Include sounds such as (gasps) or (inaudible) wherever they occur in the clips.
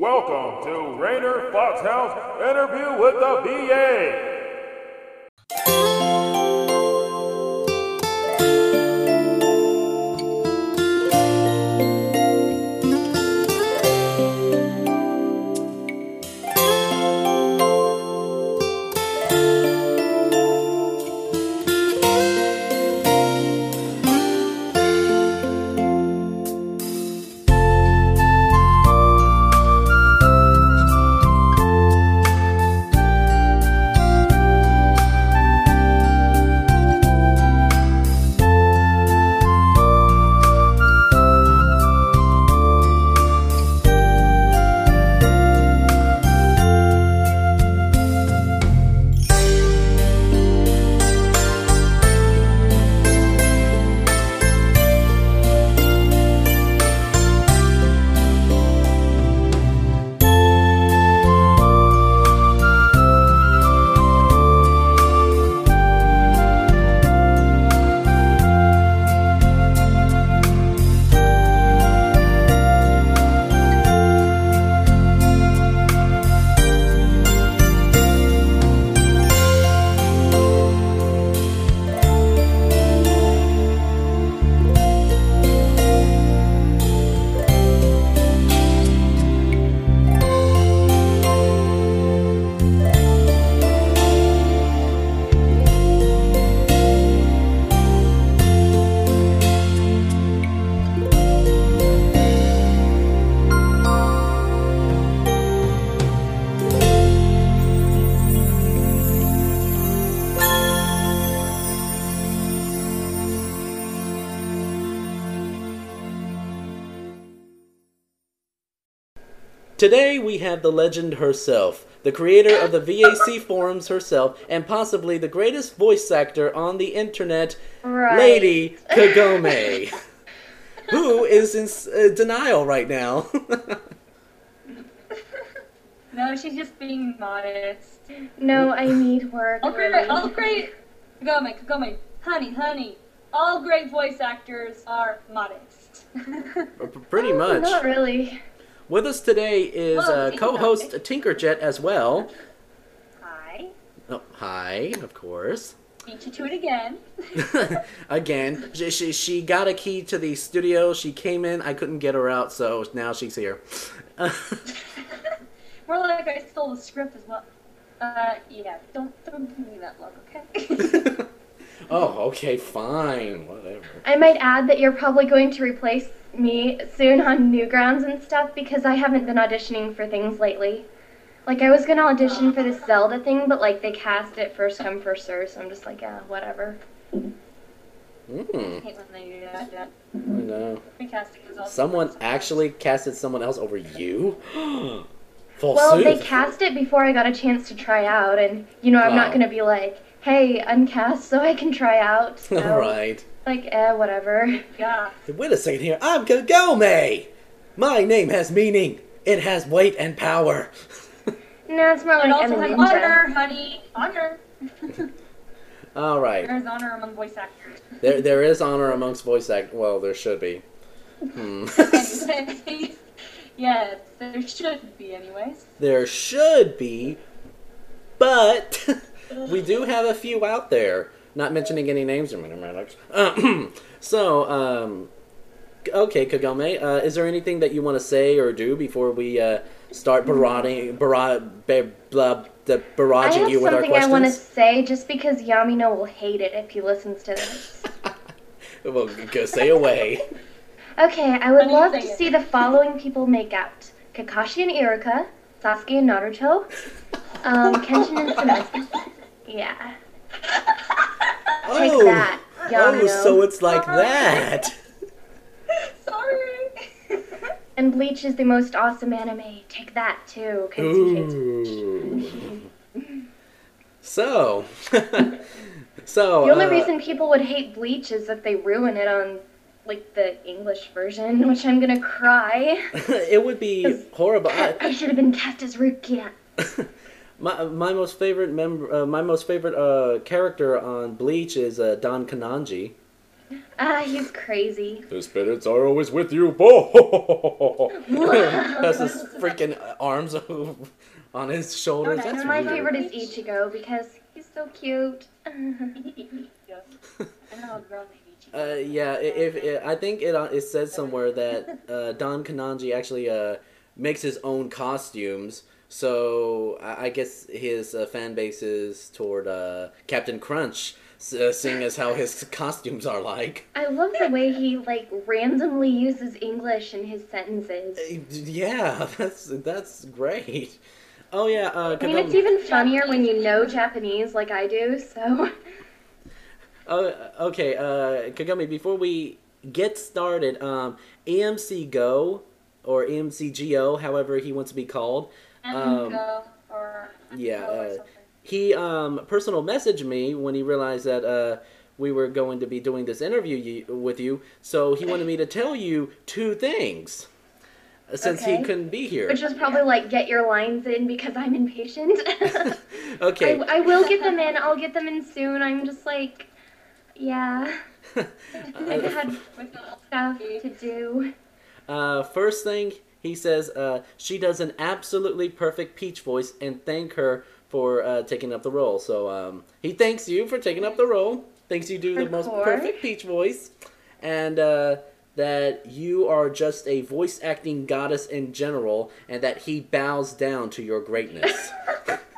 Welcome to Raynor Foxhound Interview with the VA. Today we have the legend herself, the creator of the VAC forums herself, and possibly the greatest voice actor on the internet, Right. Lady Kagome, (laughs) who is in uh, denial right now. (laughs) No, she's just being modest. No, I need work. All great, all great. Kagome, Kagome, honey, honey. All great voice actors are modest. (laughs) Pretty Oh, much. Not really. With us today is uh, co-host Jet. Tinker Jet as well. Hi. Oh, hi, of course. Beat you to it again. (laughs) Again, she, she she got a key to the studio. She came in. I couldn't get her out, so now she's here. (laughs) More like I stole the script as well. Uh, yeah. Don't don't give me that look, okay? (laughs) oh, okay, fine, whatever. I might add that you're probably going to replace me soon on Newgrounds and stuff because I haven't been auditioning for things lately. Like I was gonna audition for this Zelda thing, but like they cast it first come first serve, so I'm just like, yeah, whatever. Mm, I hate when they do that. Yeah. I know. Also Someone sometimes. actually casted someone else over you. (gasps) Full Well, they suit. cast it before I got a chance to try out, and you know I'm Wow. not gonna be like, hey, uncast so I can try out. So, (laughs) All right. Like, eh, whatever. (laughs) Yeah. Wait a second here. I'm Kagome. My name has meaning. It has weight and power. (laughs) No, it's more And like also I'm has honor, honey. Honor. (laughs) All right. There is honor among voice actors. There, there is honor amongst voice act. Well, there should be. Hmm. yes, there should be, anyways. there should be, but we do have a few out there. Not mentioning any names or mathematics. (clears throat) so, um, okay, Kagome, uh, is there anything that you want to say or do before we uh, start barraging, barra- ba- blah, the I barraging have you with our something I want to say just because Yamino will hate it if he listens to this. (laughs) well, go say away. (laughs) Okay, I would How do you love to it? see the following people make out Kakashi and Iruka, Sasuke and Naruto, (laughs) um, Kenshin and Tsunade. Yeah. Take oh, that, Yamino. oh, so it's like that. (laughs) Sorry. And Bleach is the most awesome anime. Take that too. Ooh. So, (laughs) so The only uh, reason people would hate Bleach is if they ruin it on like the English version, (laughs) which I'm gonna cry. it would be horrible. I, I should have been cast as Rukia. My my most favorite member, uh, my most favorite uh, character on Bleach is uh, Don Kanonji. Ah, he's crazy. The spirits are always with you. (laughs) Bo! Has his freaking arms (laughs) on his shoulders. Okay, That's My weird. favorite is Ichigo because he's so cute. I know a girl named Ichigo. Uh, yeah, i- if, if I think it uh, it says somewhere that uh, Don Kanonji actually uh, makes his own costumes. So I, guess his uh, fan base is toward uh, Captain Crunch, uh, seeing as how his (laughs) costumes are like. I love the way he like randomly uses English in his sentences. Uh, Yeah, (laughs) that's that's great. Oh yeah, uh, I mean, it's even funnier when you know Japanese like I do. So (laughs) Oh, okay, uh, Kagome. Before we get started, um, AMC Go or AMC Go, however he wants to be called, um, or yeah, uh, he um, personal messaged me when he realized that uh, we were going to be doing this interview y- with you. So he wanted me to tell you two things, uh, since he couldn't be here. which is probably like get your lines in because I'm impatient. (laughs) okay. I, I will get them in. I'll get them in soon. I'm just like, yeah, (laughs) I had stuff to do. Uh, first thing he says, uh, she does an absolutely perfect Peach voice, and thank her for uh, taking up the role. So um, he thanks you for taking up the role. Thinks you do the Of most course. perfect Peach voice, and uh, that you are just a voice acting goddess in general, and that he bows down to your greatness. (laughs)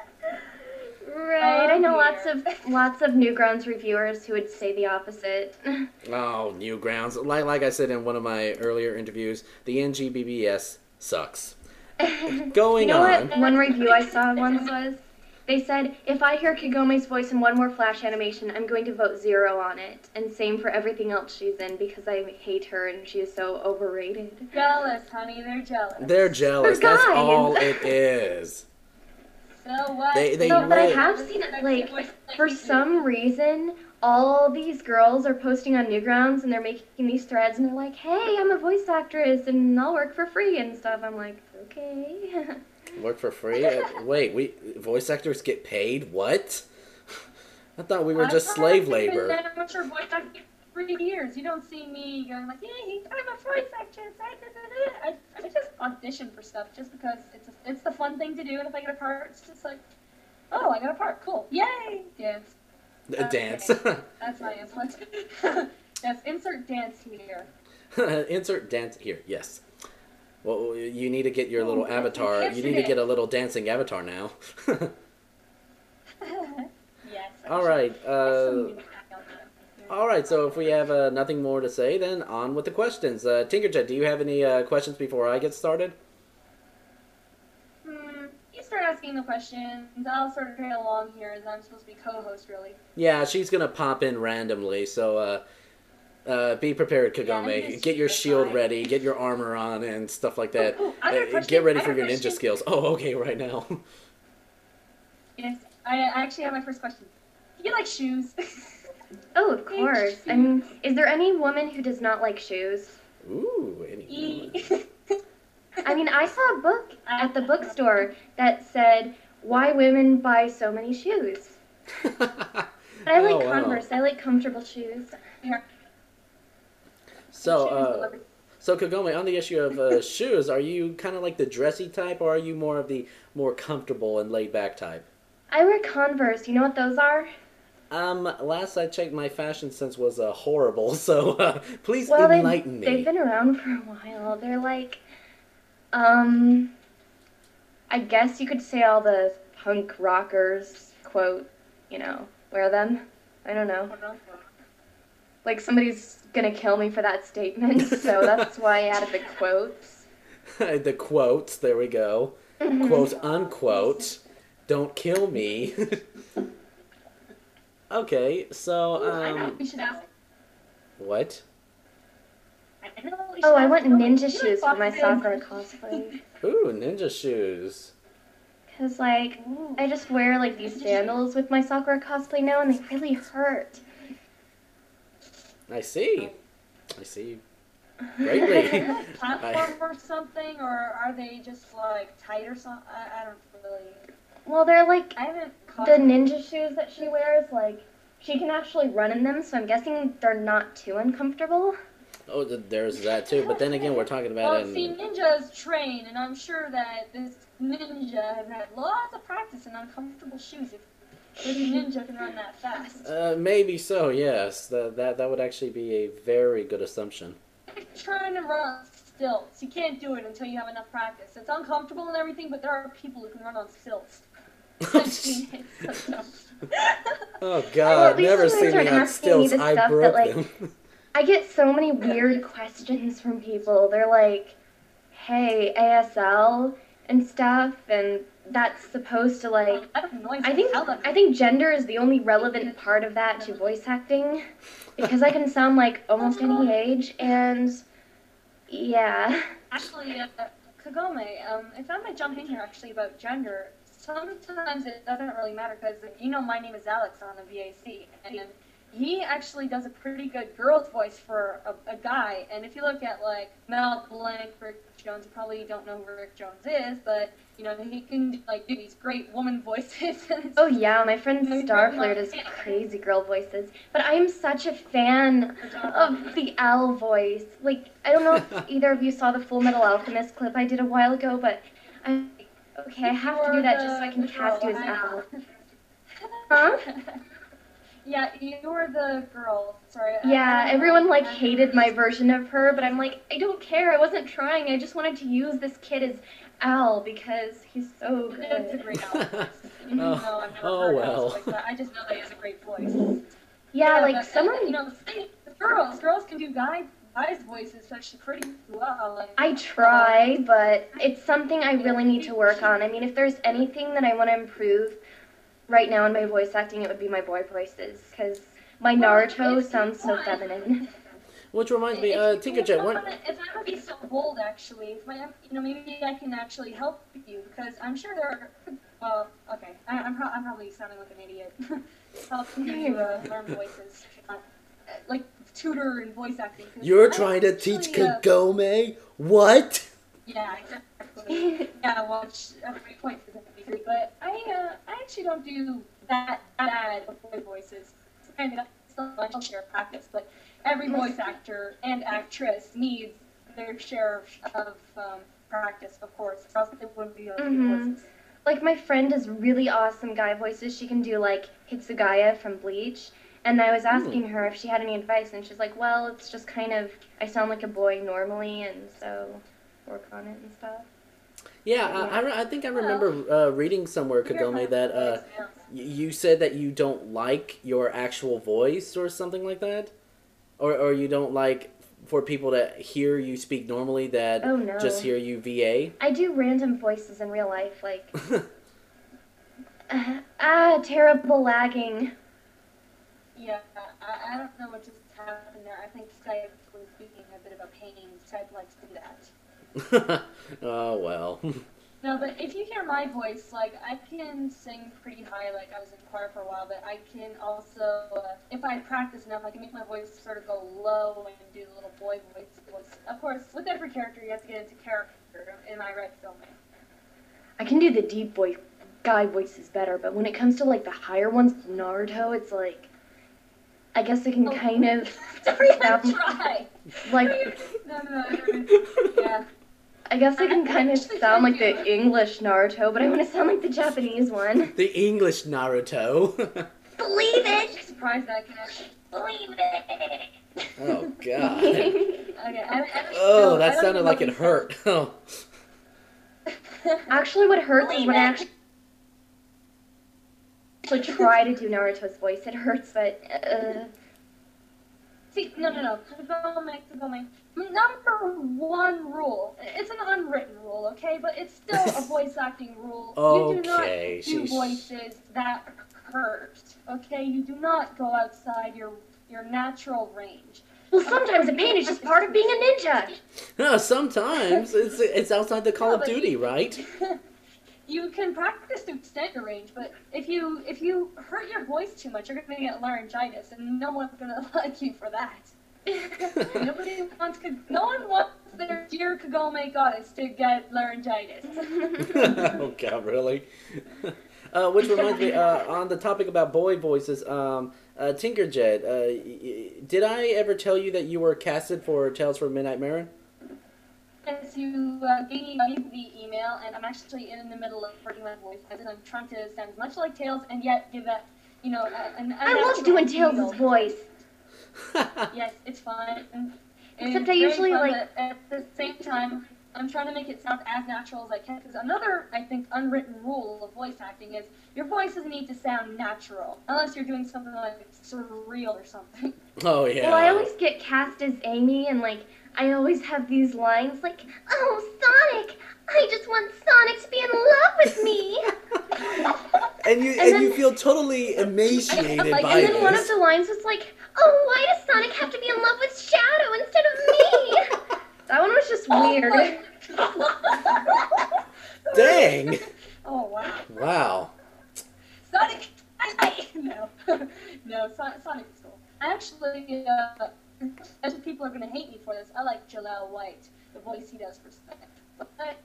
Right. I know Oh, lots of lots of Newgrounds reviewers who would say the opposite. (laughs) oh, Newgrounds! Like like I said in one of my earlier interviews, the NGBBS sucks. (laughs) Going you know on. what one review I saw once was? They said, if I hear Kagome's voice in one more Flash animation, I'm going to vote zero on it. And same for everything else she's in because I hate her and she is so overrated. Jealous, honey. They're jealous. They're jealous. That's guys. all it is. So what? They- they No, but I have seen it, like, for some reason, all these girls are posting on Newgrounds and they're making these threads and they're like, hey, I'm a voice actress and I'll work for free and stuff. I'm like, okay. (laughs) Work for free? Uh, Wait, we voice actors get paid? What? (laughs) I thought we were just slave labor. I've been an amateur voice actor for three years. You don't see me going like, "Yay, I'm a voice actress." I, da, da, da." I, I just audition for stuff just because it's a, it's the fun thing to do, and if I get a part, it's just like, "Oh, I got a part, cool, yay!" Dance. A dance. That's my (laughs) answer. (laughs) yes, insert dance here. (laughs) Insert dance here. Yes. Well, you need to get your little Oh, avatar. You need to get a little dancing avatar now. yes. All right. Uh, should do that. All right. So if we have uh, nothing more to say, then on with the questions. Uh, Tinker Jet, do you have any uh, questions before I get started? Hmm, you start asking the questions. I'll sort of trail along here as I'm supposed to be co-host, really. Yeah, she's gonna pop in randomly. So uh, uh, be prepared, Yeah, Kagome. get your shield fine. ready. Get your armor on and stuff like that. Oh, oh, I got a Uh, get ready for your ninja skills. (laughs) Oh, okay, right now. Yes, I, I actually have my first question. Do you like shoes? (laughs) oh, of course. I mean, is there any woman who does not like shoes? Ooh, any E- (laughs) I mean, I saw a book at the bookstore that said, Why Women Buy So Many Shoes. But (laughs) I like Oh, wow. Converse. I like comfortable shoes. So, uh, so Kagome, on the issue of uh, (laughs) shoes, are you kind of like the dressy type, or are you more of the more comfortable and laid back type? I wear Converse. You know what those are? Um, last I checked, my fashion sense was uh, horrible. (laughs) So, uh, please Well, they've, enlighten me. they've been around for a while. They're like, um, I guess you could say all the punk rockers, quote, you know, wear them. I don't know. Like somebody's gonna kill me for that statement, (laughs) so that's why I added the quotes. (laughs) the quotes. There we go. Quote unquote. Don't kill me. Okay, so I know um, we should ask. what? I know we should Oh, I want ninja Do shoes for my like Sakura cosplay. Ooh, ninja shoes. Cause like, I just wear like these sandals with my Sakura cosplay now, and they really hurt. I see. I see. Greatly. (laughs) (laughs) platform or something, or are they just like tight or something? I, I don't really. Well, they're like I haven't. Caught the ninja shoes that she wears, like she can actually run in them, so I'm guessing they're not too uncomfortable. Oh, there's that too. But then again, we're talking about Well, in. see, ninjas train, and I'm sure that this ninja has had lots of practice in uncomfortable shoes. If this ninja can run that fast, Uh, maybe so. Yes, that that that would actually be a very good assumption. trying to run on stilts, you can't do it until you have enough practice. It's uncomfortable and everything, but there are people who can run on stilts. (laughs) Oh God, at least never you seen guys me aren't on asking me stilts. the I stuff that, broke like, them. I get so many weird questions from people. They're like, "Hey, ASL and stuff," and that's supposed to like. I. I think I think gender is the only relevant part of that to voice acting, (laughs) because I can sound like almost any age, and yeah. Actually, uh, Kagome, um, if I might jump in here actually about gender, sometimes it doesn't really matter because you know my name is Alex on the VAC, and he actually does a pretty good girl's voice for a, a guy. And if you look at like Mel Blanc, Rick Jones, you probably don't know who Rick Jones is, but you know he can like do these great woman (laughs) voices. Oh yeah, my friend (laughs) Maybe Starflare does crazy girl voices, but I am such a fan of the owl voice. Like, I don't know if (laughs) either of you saw the Full Metal Alchemist clip I did a while ago, but I okay, I have to do that just so I can cast you as Al. (laughs) Huh? Yeah, you were the girl. Sorry. Yeah, I don't everyone like hated my version of her, but I'm like, I don't care. I wasn't trying. I just wanted to use this kid as Al because he's so good. It's a good. great voice. Even Oh, though (laughs) I've never oh, heard well. Al's voice, I just know that he has a great voice. Yeah, but, like someone You know, see, girls, girls can do guy guys' voices actually pretty well. Like, I try, but it's something I really need to work on. I mean, if there's anything that I want to improve right now in my voice acting, it would be my boy voices, because my Naruto sounds so feminine. Which reminds me, If uh, you- Tinker Jet, if I'm- If I would be so bold, actually, if my, you know, maybe I can actually help you because I'm sure there are. (laughs) Well, okay, I, I'm, pro- I'm probably sounding like an idiot. (laughs) Helping you uh, learn voices, uh, like tutor in voice acting. 'cause you're I trying to teach actually, uh, Kagome? What? Yeah, exactly. yeah, well, it's a point for that to. But I, uh, I actually don't do that bad of boy voices. I mean, that's still a share of practice, but every voice actor and actress needs their share of, of um, practice, of course, or else they wouldn't be able to do Mhm. voices. like my friend does really awesome guy voices. She can do like Hitsugaya from Bleach. And I was asking her if she had any advice, and she's like, "Well, it's just kind of I sound like a boy normally, and so work on it and stuff." Yeah, I, I, re- I think I remember uh, reading somewhere, Kagome, that uh, you said that you don't like your actual voice or something like that, or or you don't like for people to hear you speak normally that Oh no. just hear you VA. I do random voices in real life, like uh, (laughs) (laughs) ah, terrible lagging. Yeah, I, I don't know what just happened there. I think Skype was being a bit of a pain. Skype likes to do that. oh (laughs) well. (laughs) No, but if you hear my voice, like I can sing pretty high, like I was in choir for a while, but I can also, uh, if I practice enough, I can make my voice sort of go low and do the little boy voice. voice. Of course, with every character, you have to get into character. Am I right, filming? I can do the deep voice guy voices better, but when it comes to like the higher ones, Naruto, it's like I guess I can Oh. kind of Don't even sound try. like (laughs) No, no, no. I don't- Yeah. I guess I can kind of sound like the. English Naruto, but I want to sound like the (laughs) Japanese one. the English Naruto. (laughs) Believe I'm it. actually surprised that I can actually. Believe it. oh God. Okay. I, I, Oh, I that don't sounded like it hurt. Oh. Actually, what hurts is when I actually actually try to (laughs) do Naruto's voice. It hurts, but uh, See, no, no, no. Kagome, Kagome. Number one rule. It's an unwritten rule, okay? But it's still a (laughs) voice acting rule. You do not do she's- voices that hurt, okay? You do not go outside your your natural range. well, sometimes the pain is just part of being a ninja. (laughs) No, sometimes it's it's outside the Call No, of Duty, right? You can practice to extend your range, but if you if you hurt your voice too much, you're gonna get laryngitis, and no one's gonna (laughs) like you for that. (laughs) Nobody wants Ka- no one wants their dear Kagome goddess to get laryngitis. (laughs) oh God, really? Uh, which reminds me, uh, on the topic about boy voices, um, uh, Uh, Tinker Jet, uh, y- y- did I ever tell you that you were casted for Tales from Midnight Marin? Yes, you uh, gave me the email, and I'm actually in the middle of working my voice, and I'm trying to sound as much like Tails and yet give that, you know, a, an, a I love natural doing feel. Tails' voice. (laughs) Yes, it's fun. And Except it's I usually, fun, like- at the same time, I'm trying to make it sound as natural as I can. Because another, I think, unwritten rule of voice acting is your voice doesn't need to sound natural unless you're doing something like surreal or something. oh yeah. Well, I always get cast as Amy, and like I always have these lines like, "Oh, Sonic, I just want Sonic to be in love with me." (laughs) and you and, and you feel totally emaciated Like, by and then one of the lines was like, "Oh, why does Sonic have to be in love with Shadow instead of me?" (laughs) that one was just weird. (laughs) Dang! oh wow. Wow. Sonic! I, I, no. no, Son- Sonic is cool. Actually, uh, as people are going to hate me for this, I like Jaleel White, the voice he does for Sonic. But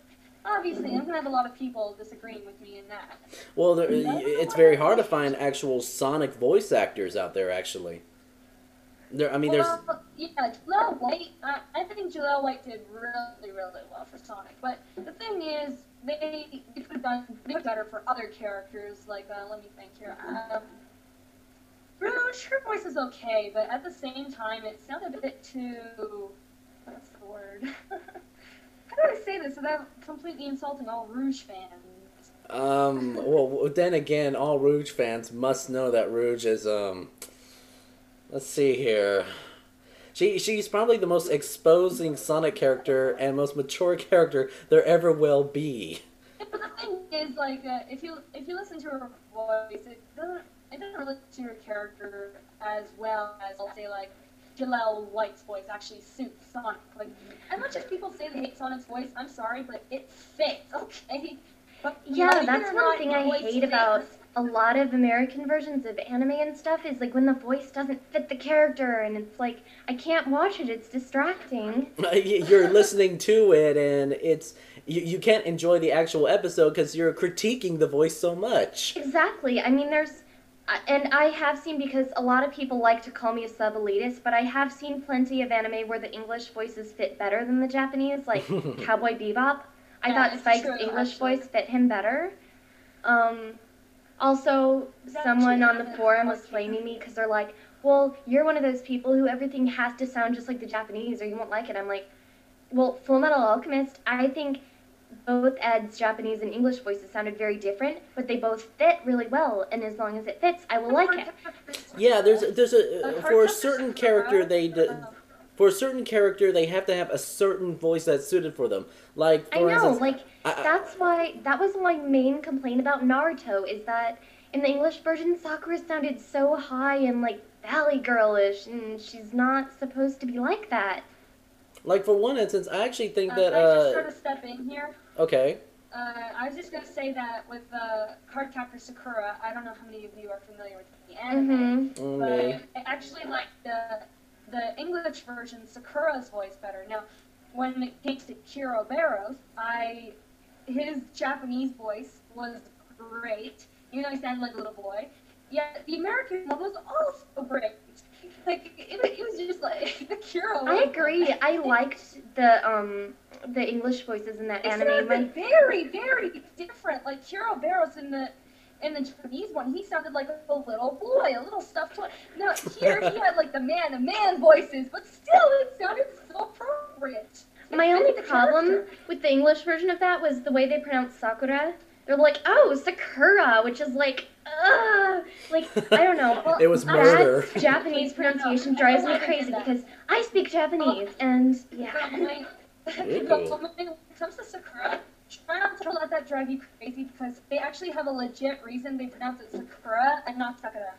obviously, I'm going to have a lot of people disagreeing with me in that. Well, there, it's very hard to find actual Sonic voice actors out there. Actually, there. I mean, there's. Well, yeah, Jaleel White, I, I think Jaleel White did really, really well for Sonic. But the thing is, they, they could have done they could have better for other characters. Like, uh, let me think here. Um, Rouge, her voice is okay, but at the same time, it sounded a bit too. What's the word? (laughs) How do I say this without completely insulting all Rouge fans? Um. Well, then again, all Rouge fans must know that Rouge is. Um. Let's see here. She she's probably the most exposing Sonic character and most mature (laughs) character there ever will be. But the thing is, like, uh, if you if you listen to her voice, it doesn't it doesn't relate to her character as well as I'll say like Jaleel White's voice actually suits Sonic. Like, as much as people say they hate Sonic's voice, I'm sorry, but it fits. (laughs) Okay. But Yeah, that's one thing I voice hate about a lot of American versions of anime and stuff is like when the voice doesn't fit the character, and it's like I can't watch it. It's distracting. (laughs) You're listening to it, and it's you, you can't enjoy the actual episode because you're critiquing the voice so much. Exactly. I mean, there's, and I have seen because a lot of people like to call me a sub elitist, but I have seen plenty of anime where the English voices fit better than the Japanese, like (laughs) Cowboy Bebop. I Yeah, thought Spike's true, English actually. voice fit him better. Um, also, That's someone on the forum was that's blaming me because they're like, "Well, you're one of those people who everything has to sound just like the Japanese, or you won't like it." I'm like, "Well, Full Metal Alchemist, I think." Both Ed's Japanese and English voices sounded very different, but they both fit really well, and as long as it fits, I will like it. Yeah, there's there's a Uh, for a certain character- character they d- uh, for a certain character they have to have a certain voice that's suited for them. Like I for know, instance, like I- I- that's why that was my main complaint about Naruto is that in the English version Sakura sounded so high and like valley girlish, and she's not supposed to be like that. Like for one instance, I actually think uh, that can I just sort uh of step in here? okay. Uh, I was just gonna say that with the card captor Sakura, I don't know how many of you are familiar with the anime, Mm-hmm. Mm, but. I actually like the the English version Sakura's voice better. Now, when it came to Kerberos, I his Japanese voice was great. You know, he sounded like a little boy. Yet the American one was also great. Like it, it was just like (laughs) the Kiro. I agree. I (laughs) liked the um the English voices in that It anime. sounded very, very different. Like Kerberos in the in the Japanese one, he sounded like a little boy, a little stuffed toy. Now here he had like the man, the man voices, but still it sounded so appropriate. My only problem character. with the English version of that was the way they pronounced Sakura. They're like, oh, Sakura, which is like, ugh. Like, I don't know. (laughs) Well, It was that murder. Japanese pronunciation drives me crazy because I speak Japanese, and yeah. when- Ew. when it comes to Sakura, try not to let that drive you crazy because they actually have a legit reason they pronounce it Sakura and not Sakura.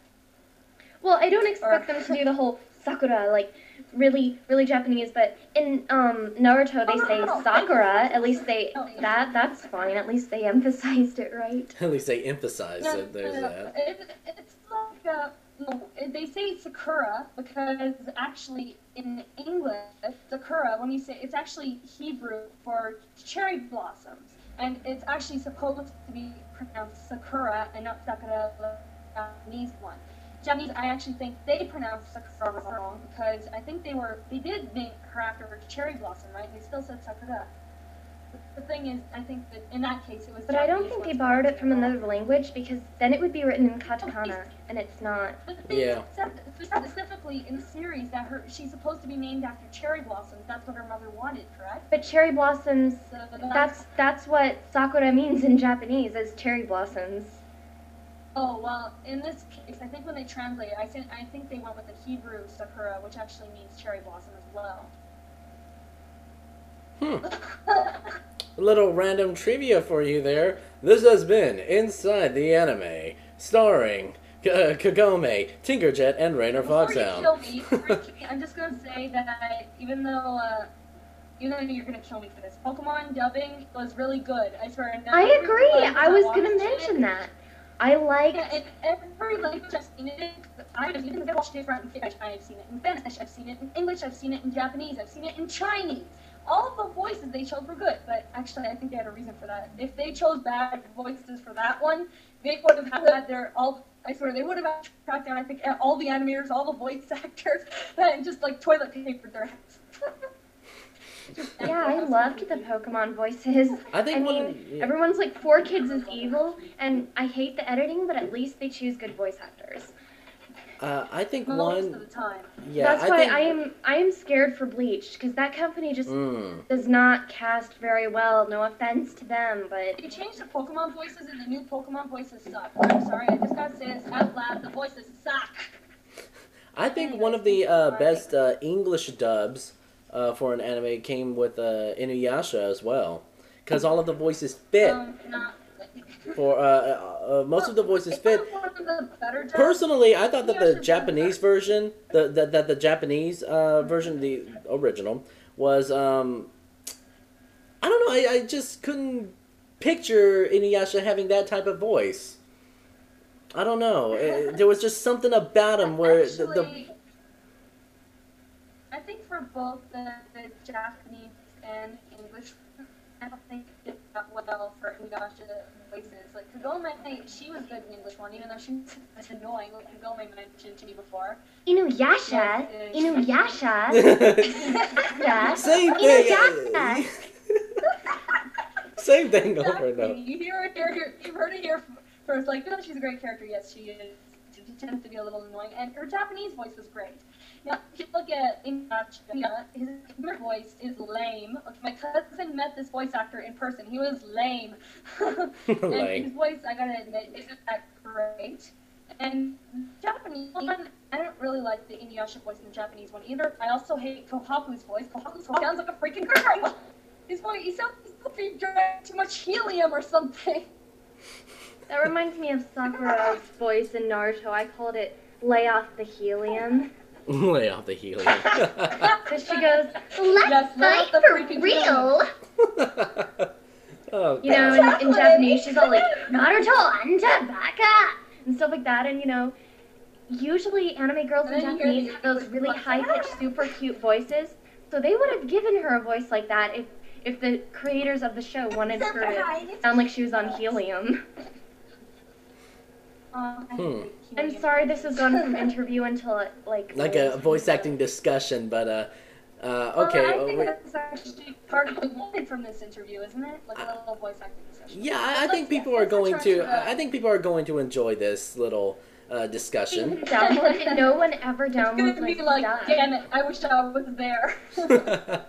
Well, I don't expect them to do the whole Sakura, like, really, really Japanese, but in um, Naruto they say (laughs) Sakura. At least they, that, that's fine. At least they (laughs) emphasized it right. At least they emphasize No, that there's no, no. that. It, it's like uh, no, they say Sakura because actually in English, Sakura, when you say it's actually Hebrew for cherry blossoms, and it's actually supposed to be pronounced Sakura and not Sakura, the Japanese one. Japanese, I actually think they pronounced Sakura wrong because I think they were they did name her after Cherry Blossom, right? They still said Sakura. But the thing is, I think that in that case it was. But I don't think they borrowed it from another language because then it would be written in oh, katakana, and it's not. But the thing Yeah. except- specifically in the series, that her she's supposed to be named after cherry blossoms. That's what her mother wanted, correct? But cherry blossoms, So that's that's what sakura means in Japanese as cherry blossoms. Oh well, in this case, I think when they translate, I think I think they went with the Hebrew sakura, which actually means cherry blossom as well. Hmm. (laughs) A little random trivia for you there. This has been Inside the Anime, starring K- Kagome, Tinker Jet, and Raynor Before you Foxhound. kill me, before you kill me, I'm just gonna say that even though, uh, even though you're gonna kill me for this, Pokemon dubbing was really good. I swear. I agree. I was gonna it- mention that. I like. Yeah, in every language I've seen it, I've even watched it from Spanish. I've seen it in Spanish. I've seen it in English. I've seen it in Japanese. I've seen it in Chinese. All of the voices they chose were good, but actually, I think they had a reason for that. If they chose bad voices for that one, they would have had their all. I swear, they would have tracked down. I think all the animators, all the voice (laughs) actors, and just like toilet papered their heads. (laughs) Just- Yeah, I loved the Pokemon voices. (laughs) I think I one- mean, yeah. everyone's like 4Kids is evil, and I hate the editing, but at least they choose good voice actors. Uh, I think one. most of the time. Yeah, That's I why think, I am I am scared for Bleach because that company just Mm, does not cast very well. No offense to them, but They changed the Pokemon voices, and the new Pokemon voices suck. I'm sorry, I just gotta say this out loud. The voices suck. I think one of the uh, best uh, English dubs uh, for an anime came with uh, Inuyasha as well, because all of the voices fit. Um, not. For uh, uh, uh, most of the voices fit. not one of the. Personally, I thought that the Japanese version, the the, the, the Japanese uh, version, the original, was um, I don't know. I, I just couldn't picture Inuyasha having that type of voice. I don't know. (laughs) Eh, there was just something about him where the, the Actually, I think for both the, the Japanese and English, I don't think it did that well for Inuyasha voices. Like Kagome, she was good in English one, even though she was (laughs) annoying, like Kagome mentioned to me before. Inuyasha, uh, Inuyasha, Inuyasha, (laughs) (laughs) same thing. Inuyasha. same thing over and over. You hear it here, you've heard it here first. Like, no, she's a great character. Yes, she is. She tends to be a little annoying, and her Japanese voice was great. Now, if you look at Inuyasha, his voice is lame. Like, my cousin met this voice actor in person. He was lame. (laughs) and Lame. his voice, I gotta admit, isn't that great. And Japanese one, I don't really like the Inuyasha voice in the Japanese one either. I also hate Kohaku's voice. Kohaku's voice sounds like a freaking girl. His voice, he sounds like he drank too much helium or something. That reminds me of Sakura's voice in Naruto. I called it "lay off the helium." (laughs) Lay off the helium. (laughs) Because she goes, "Let's Yes, lay off fight for real." (laughs) oh, You know, in, in Japanese, she's all like Naruto and Tabaka and stuff like that. And you know, usually anime girls in And then Japanese have those really high pitched, super cute voices. So they would have given her a voice like that if if the creators of the show wanted her to sound like she was on helium. Um, I Hmm. hate I'm sorry, this has gone from (laughs) interview until like like a voice acting discussion, but uh, uh, Well, okay. I uh, think wait. that's actually part of what wanted from this interview, isn't it? Like a little voice acting session. Yeah, I, I think Let's- people are going to. I think people are going to enjoy this little uh, discussion. (laughs) No one ever It's gonna be like, stuff. damn it, I wish I was there. (laughs)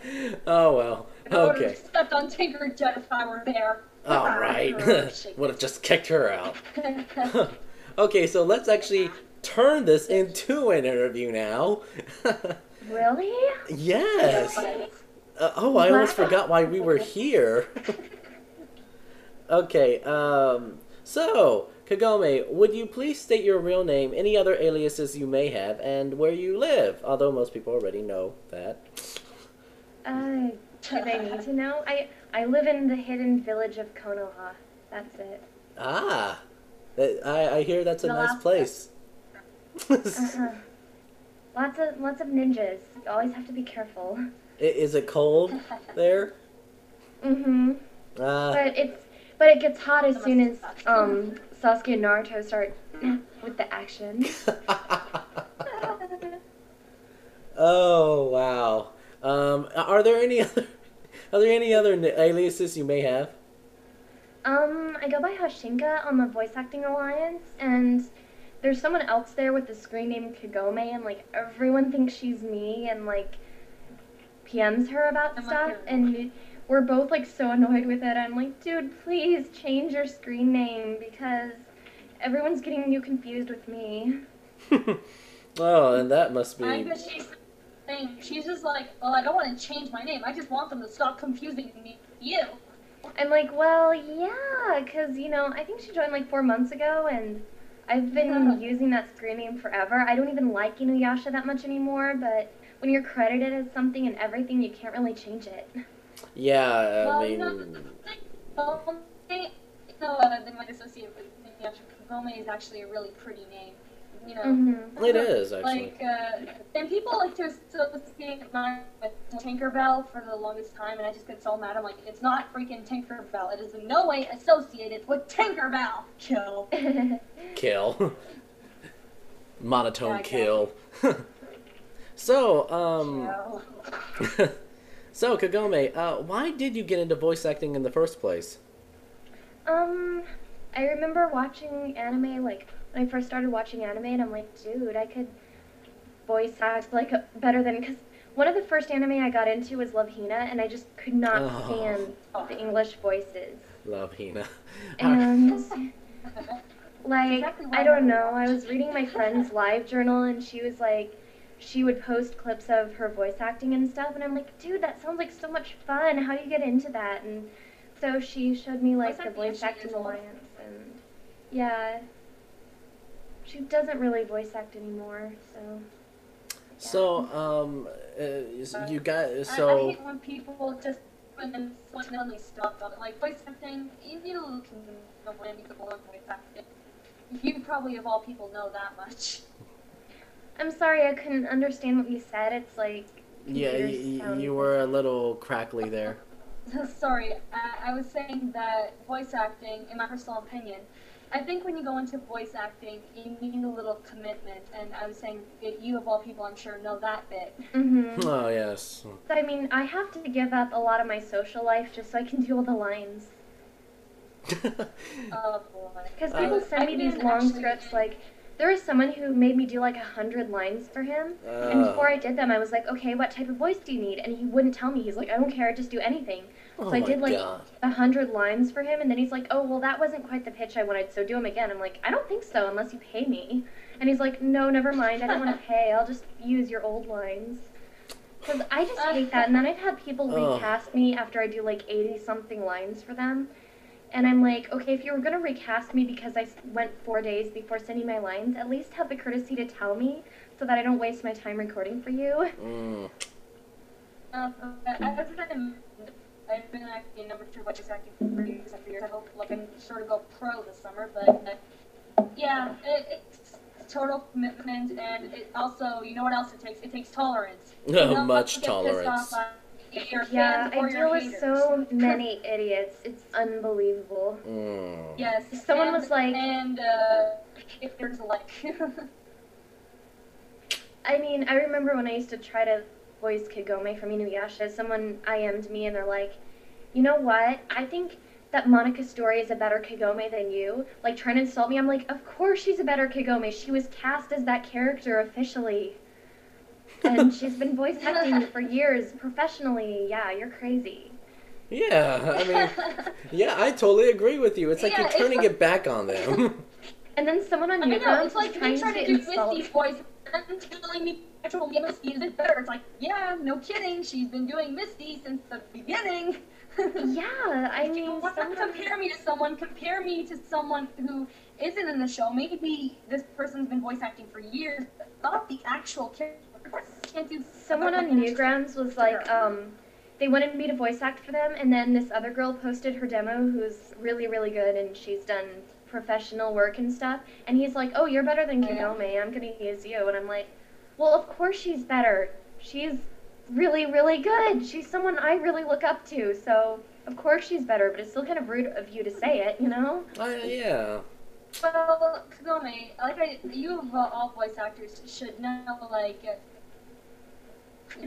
oh well. I would Okay. have stepped on Tinker Jet if I were there. All right. Would have just kicked her out. Okay, so let's actually turn this into an interview now. (laughs) Really? yes. Uh, oh, I almost forgot why we were here. (laughs) okay, um, so, Kagome, would you please state your real name, any other aliases you may have, and where you live? Although most people already know that. Uh, do they need to know? I I live in the hidden village of Konoha. That's it. Ah, I, I hear that's a The nice place. Uh-huh. Lots of lots of ninjas. You always have to be careful. I- Is it cold (laughs) there? Mhm. Uh, But it's but it gets hot as soon as um Sasuke and Naruto start (laughs) with the action. (laughs) oh wow. Um, are there any other are there any other aliases you may have? Um, I go by Hashinka on the Voice Acting Alliance, and there's someone else there with the screen name Kagome, and like everyone thinks she's me, and like PMs her about I'm stuff, and we're both like so annoyed with it. I'm like, dude, please change your screen name because everyone's getting you confused with me. (laughs) oh, and that must be. I be guess she's saying she's just like, well, I don't want to change my name. I just want them to stop confusing me. with You. I'm like, well, yeah, because, you know, I think she joined like four months ago, and I've been Yeah. using that screen name forever. I don't even like Inuyasha that much anymore, but when you're credited as something and everything, you can't really change it. yeah. I Well, mean, you know, the only thing, you know, uh, they might associate with Inuyasha Kagome is actually a really pretty name. You know. hmm it is actually. Like, uh, and people like to associate mine with Tinkerbell for the longest time, and I just get so mad. I'm like, it's not freaking Tinkerbell. It is in no way associated with Tinkerbell. Kill. (laughs) kill. Monotone Yeah, kill. (laughs) so, um, Kill. (laughs) so Kagome, uh, why did you get into voice acting in the first place? um, I remember watching anime, like, when I first started watching anime, and I'm like, dude, I could voice act, like, better than, because one of the first anime I got into was Love Hina, and I just could not Oh. stand the English voices. Love Hina. And (laughs) like Exactly I I don't never know, I was reading my friend's (laughs) live journal and she was like she would post clips of her voice acting and stuff and I'm like, dude, that sounds like so much fun. How do you get into that? And so she showed me like the voice acting is a lot of alliance and yeah. She doesn't really voice act anymore, so So, um, uh, you got I, I so. hate when people just when them suddenly stop on it. Like voice acting, you you can know when people are voice acting. You probably of all people know that much. I'm sorry I couldn't understand what you said. It's like Yeah, computer you, sound you were a little crackly there. (laughs) Sorry, I, I was saying that voice acting, in my personal opinion, I think when you go into voice acting, you need a little commitment, and I was saying that you of all people, I'm sure, know that bit. Mm-hmm. Oh yes. I mean, I have to give up a lot of my social life just so I can do all the lines. (laughs) Oh boy. Because Uh, people send me these long actually- scripts. Like, there was someone who made me do like a hundred lines for him. and Uh, before I did them, I was like, okay, what type of voice do you need? And he wouldn't tell me. He's like, I don't care, just do anything. Oh so I did like a hundred lines for him, and then he's like, oh, well, that wasn't quite the pitch I wanted, so do them again. I'm like, I don't think so, unless you pay me. And he's like, no, never mind, I don't want to (laughs) pay. I'll just use your old lines. Because I just hate that. And then I've had people Ugh. recast me after I do like 80 something lines for them. And I'm like, okay, if you were going to recast me because I went four days before sending my lines, at least have the courtesy to tell me so that I don't waste my time recording for you. Mm. Uh, I- I've been, I've acting number two voice acting for years after years. I hope like I'm sort of go pro this summer, but uh, yeah, it, it's total commitment, and it also, you know what else it takes? It takes tolerance. (laughs) You Oh, much tolerance. off by your Yeah, I deal with haters. so many idiots. It's unbelievable. Mm. Yes. Someone and, was like- and uh, if there's like, (laughs) I mean, I remember when I used to try to voice Kagome from Inuyasha, someone IM'd me and they're like, you know what? I think that Moneca Stori is a better Kagome than you. Like, trying to insult me. I'm like, of course she's a better Kagome. She was cast as that character officially. And (laughs) she's been voice acting for years professionally. Yeah, you're crazy. Yeah, I mean, (laughs) yeah, I totally agree with you. It's like Yeah, you're turning like- it back on them. And then someone on I know, Newgrounds it's like was me trying trying to to do insult. Misty's voice and telling me actual Misty is it better. It's like, yeah, no kidding. She's been doing Misty since the beginning. (laughs) Yeah, I If you mean, want to compare me to someone, compare me to someone who isn't in the show. Maybe this person's been voice acting for years, but not the actual character. Can't do Someone on Newgrounds was like, um, they wanted me to voice act for them, and then this other girl posted her demo who's really, really good, and she's done professional work and stuff. And he's like, oh, you're better than Oh, yeah? I'm gonna use you. And I'm like, well, of course she's better. She's really, really good. She's someone I really look up to, so of course she's better. But it's still kind of rude of you to say it, you know? I, yeah. Well, Kagome, like I, you of uh, all voice actors should know, like,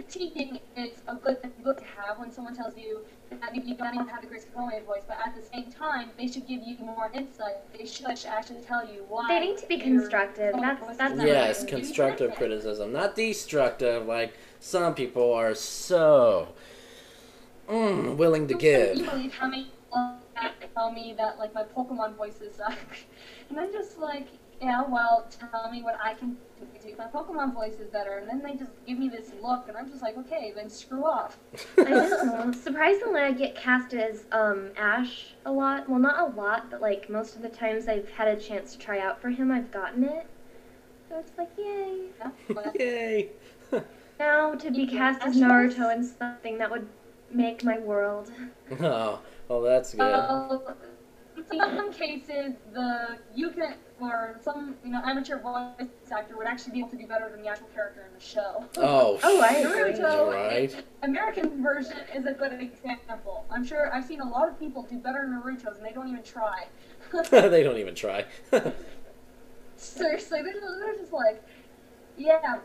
teaching is a good thing good to have when someone tells you that you don't even have the Grace Kagome voice, but at the same time, they should give you more insight. They should actually tell you why. They need to be constructive. That's- voice that's what Yes, constructive criticism, not destructive. Like some people are so mm, willing to You give. believe how many people tell me that like my Pokemon voices suck, (laughs) and I'm just like, yeah, well, tell me what I can do to make my Pokemon voices better, and then they just give me this look, and I'm just like, okay, then screw off. (laughs) I know. Surprisingly, I get cast as um, Ash a lot. Well, not a lot, but like most of the times I've had a chance to try out for him, I've gotten it. So it's like, yay. Yeah, but- (laughs) Yay! (laughs) Now to be Yeah, cast as Naruto in something that would make my world. Oh, well, that's good. Well, in some cases, the you can or some you know amateur voice actor would actually be able to do better than the actual character in the show. Oh, Oh, I agree. Naruto, Right. American version is a good example. I'm sure I've seen a lot of people do better in Naruto's and they don't even try. (laughs) they don't even try. (laughs) Seriously, they're they're just like, yeah,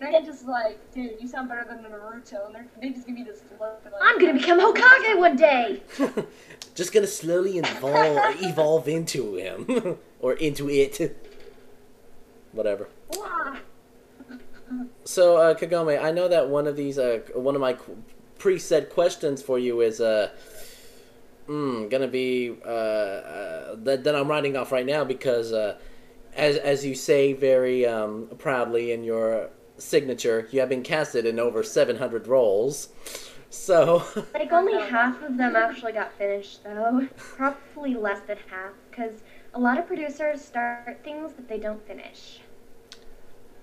they're just like, dude, you sound better than Naruto, and they're, they just give me this look. Like, I'm gonna become Hokage one day. (laughs) Just gonna slowly evolve, (laughs) evolve into him (laughs) or into it. Whatever. Wah. So, uh, Kagome, I know that one of these, uh, one of my preset questions for you is, uh, mm, gonna be uh, uh, that that I'm writing off right now because, uh, as as you say very um, proudly in your signature, you have been casted in over 700 roles. So, (laughs) Like only half of them actually got finished, though. (laughs) Probably less than half, because a lot of producers start things that they don't finish.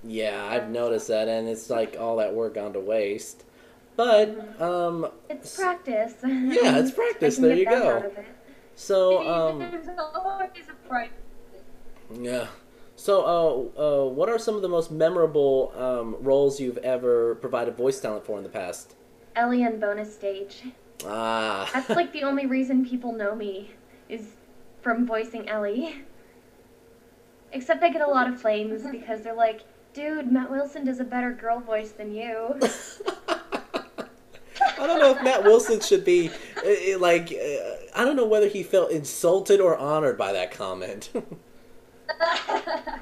yeah, I've noticed that, and it's like all that work gone to waste. But, um, It's practice. (laughs) Yeah, it's practice. I can There get you that go. out of it. so, um, There's always a price. Yeah. So, uh, uh, what are some of the most memorable um, roles you've ever provided voice talent for in the past? Elly on bonus stage. Ah. That's like the only reason people know me is from voicing Elly. Except I get a lot of flames (laughs) because they're like, dude, Matt Wilson does a better girl voice than you. (laughs) I don't know if Matt Wilson should be uh, uh, like. Uh, I don't know whether he felt insulted or honored by that comment. (laughs) (laughs)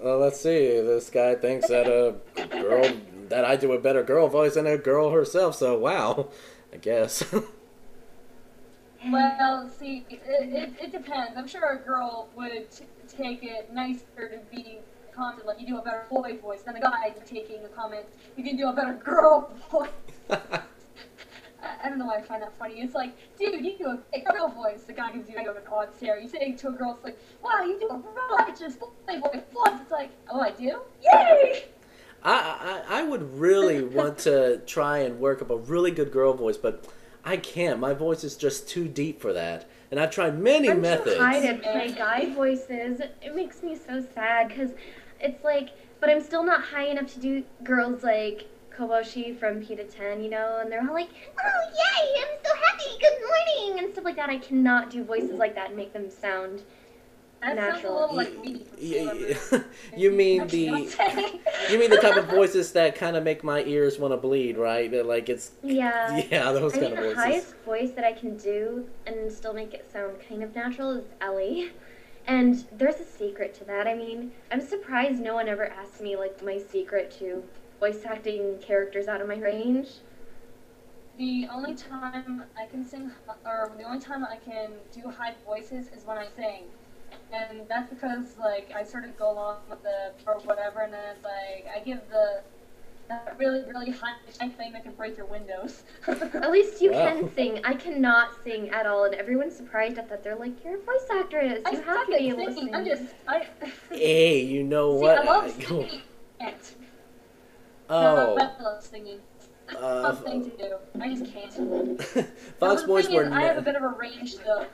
well, let's see. This guy thinks that a girl that I do a better girl voice than a girl herself. So wow, I guess. (laughs) Well, see, it, it, it depends. I'm sure a girl would t- take it nicer to be commented like you do a better boy voice than a guy taking a comment you can do a better girl (laughs) voice. I, I don't know why I find that funny. It's like, dude, you do a, a girl voice. The guy gives you kind of an odd stare. You say to a girl, it's like, wow, you do a righteous boy voice. Plus, it's like, oh, I do? Yay! I, I I would really (laughs) want to try and work up a really good girl voice, but I can't. My voice is just too deep for that, and I've tried many I'm methods. too high to play guy voices. It makes me so sad because it's like, but I'm still not high enough to do girls like Koboshi from Pita-Ten, you know, and they're all like, oh, yay, I'm so happy, good morning, and stuff like that. I cannot do voices like that and make them sound. That sounds a Natural. little like me. from Y- Celebrity. y- (laughs) you (laughs) mean the what I'm saying? you mean the type of (laughs) voices that kind of make my ears want to bleed, right? That, Like it's Yeah. yeah, those I kind mean, of the highest voice that I can do and still make it sound kind of natural is Elly. And there's a secret to that. I mean, I'm surprised no one ever asked me, like, my secret to voice acting characters out of my range. The only time I can sing, or the only time I can do high voices is when I sing. And that's because, like, I sort of go along with the, or whatever, and then it's like, I give the, that really, really high high thing that can break your windows. (laughs) At least you Wow. can sing. I cannot sing at all, and everyone's surprised at that. They're like, "You're a voice actress. I You have to be able to sing." I'm just, I, Hey, you know (laughs) see, what? I love (laughs) singing. Can't. oh, I love singing. uh, (laughs) Something to do. I just can't. (laughs) Fox Boys were. is, I have a bit of a range though.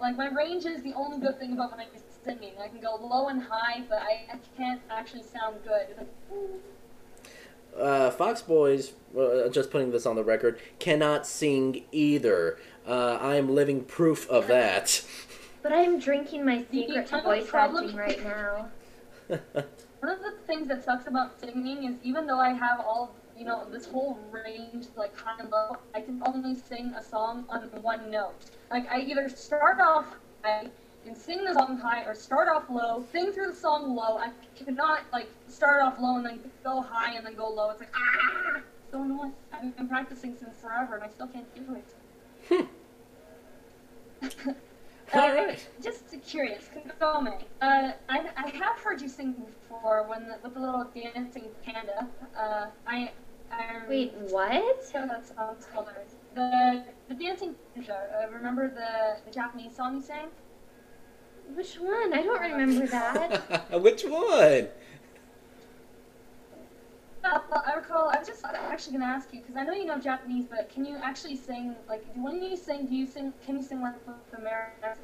Like my range is the only good thing about when I'm singing. I can go low and high, but I, I can't actually sound good. Uh, Fox Boys, uh, just putting this on the record, cannot sing either. Uh, I am living proof of that. But I am drinking my secret to voice problem- acting right now. (laughs) One of the things that sucks about singing is even though I have all you know this whole range like high and low, I can only sing a song on one note. Like I either start off high and sing the song high, or start off low, sing through the song low. I cannot like start off low and then go high and then go low. It's like ah, so annoying. I've been practicing since forever and I still can't do it. (laughs) All right. Just curious, Kagome. Uh, I, I have heard you sing before when the, with the little dancing panda. Uh, I, I Wait, what? Yeah, that song's called the the dancing panda. Uh, remember the, the Japanese song you sang? Which one? I don't remember that. (laughs) Which one? Uh, well, I recall. I was just actually gonna ask you because I know you know Japanese, but can you actually sing like when you sing? Do you sing? Can you sing like with American?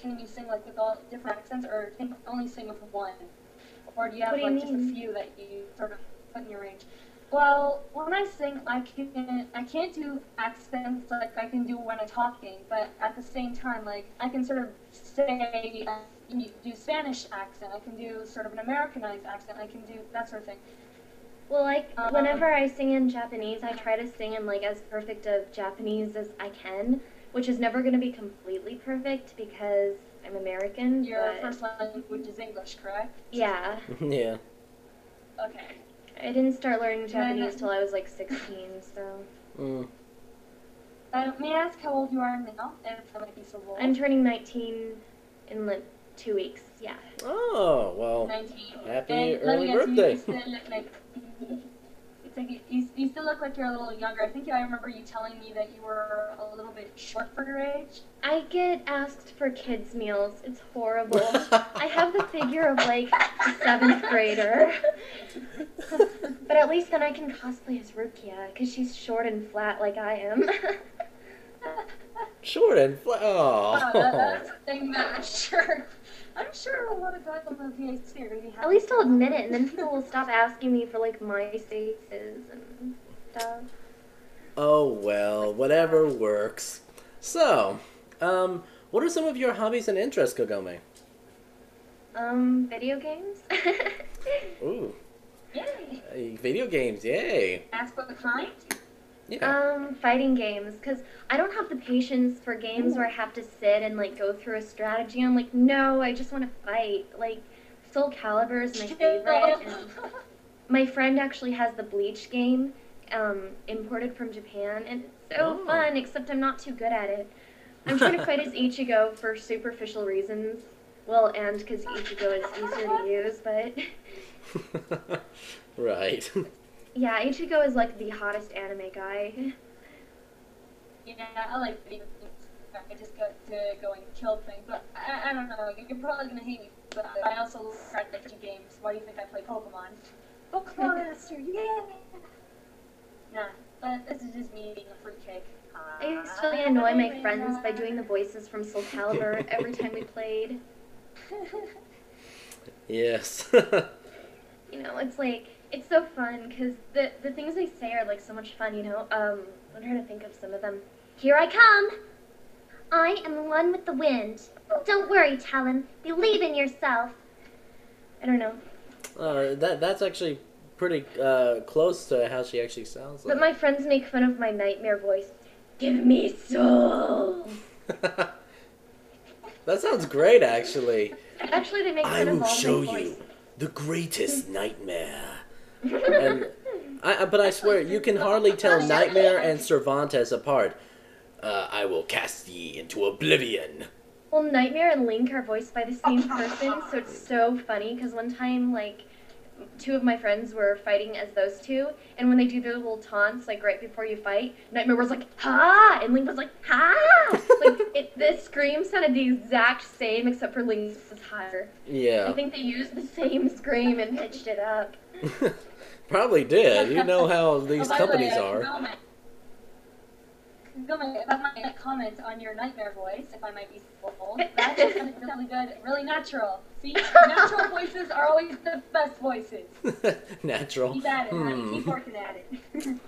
Can you sing like with all different accents, or can you only sing with one? Or do you have What do you like just a few that you sort of put in your range? Well, when I sing, I can I can't do accents like I can do when I'm talking, but at the same time, like I can sort of say uh, do Spanish accent. I can do sort of an Americanized accent. I can do that sort of thing. Well, like Um, whenever I sing in Japanese, I try to sing in like as perfect of Japanese as I can, which is never going to be completely perfect because I'm American. Your but first language is English, correct? yeah, (laughs) yeah. Okay. I didn't start learning Then- Japanese till I was like 16. So Mm. Uh, may I ask how old you are now? If I might be so bold. I'm turning 19 in like two weeks. Yeah. Oh well. 19. Happy And let early me guess, birthday. You still look like, it's like you, you, you still look like you're a little younger. I think I remember you telling me that you were a little bit short for your age. I get asked for kids meals. It's horrible. (laughs) I have the figure of like a seventh grader. but at least then I can cosplay as Rukia because she's short and flat like I am. Short and flat. Oh, that, Oh. that's a thing that I'm sure. I'm sure a lot of guys on the VAC are gonna be happy. at least I'll admit it, and then people will stop asking me for like my faces and stuff. Oh well, whatever works. So, um, what are some of your hobbies and interests, Kagome? Um, video games. (laughs) Ooh, Yay! uh, video games, yay! Ask what the kind? Yeah. Um, fighting games, because I don't have the patience for games where I have to sit and like go through a strategy. I'm like, no, I just want to fight. Like, Soul Calibur is my favorite. And (laughs) my friend actually has the Bleach game, um, imported from Japan, and it's so Oh. fun. Except I'm not too good at it. I'm trying to fight as (laughs) Ichigo for superficial reasons. Well, and because Ichigo is easier to use, but (laughs) right. Yeah, Ichigo is like the hottest anime guy. Yeah, I like video games. I just got to go and kill things, but I, I don't know. You're probably gonna hate me, but I also love strategy games. Why do you think I play Pokemon? Pokemon Master, yeah. Nah, but this is just me being a fruitcake. Ah, I used to really annoy my friends by doing the voices from Soul Calibur every time we played. (laughs) yes. (laughs) You know, it's like it's so fun because the the things they say are like so much fun. You know, um, I'm trying to think of some of them. Here I come. I am the one with the wind. Don't worry, Talim. Believe in yourself. I don't know, uh, that that's actually pretty uh, close to how she actually sounds. but my friends make fun of my nightmare voice. Give me soul. (laughs) that sounds great, actually. Actually, they make I fun of the voice. I will show you voice. the greatest nightmare. And I, but I swear, you can hardly tell Nightmare and Cervantes apart. Uh, I will cast ye into oblivion. Well, Nightmare and Link are voiced by the same person, so it's so funny because one time, like, two of my friends were fighting as those two, and when they do their little taunts, like, right before you fight, Nightmare was like, ha! And Link was like, ha! like, (laughs) it, the scream sounded the exact same, except for Link's was higher. Yeah. I think they used the same scream and pitched it up. (laughs) probably did. You know how (laughs) these by the way, companies are going, if I comment on your nightmare voice, if I might be so bold, (laughs) that is really good, really natural. See, (laughs) natural voices are always the best voices. (laughs) natural. Keep at it, hmm. Keep working at it.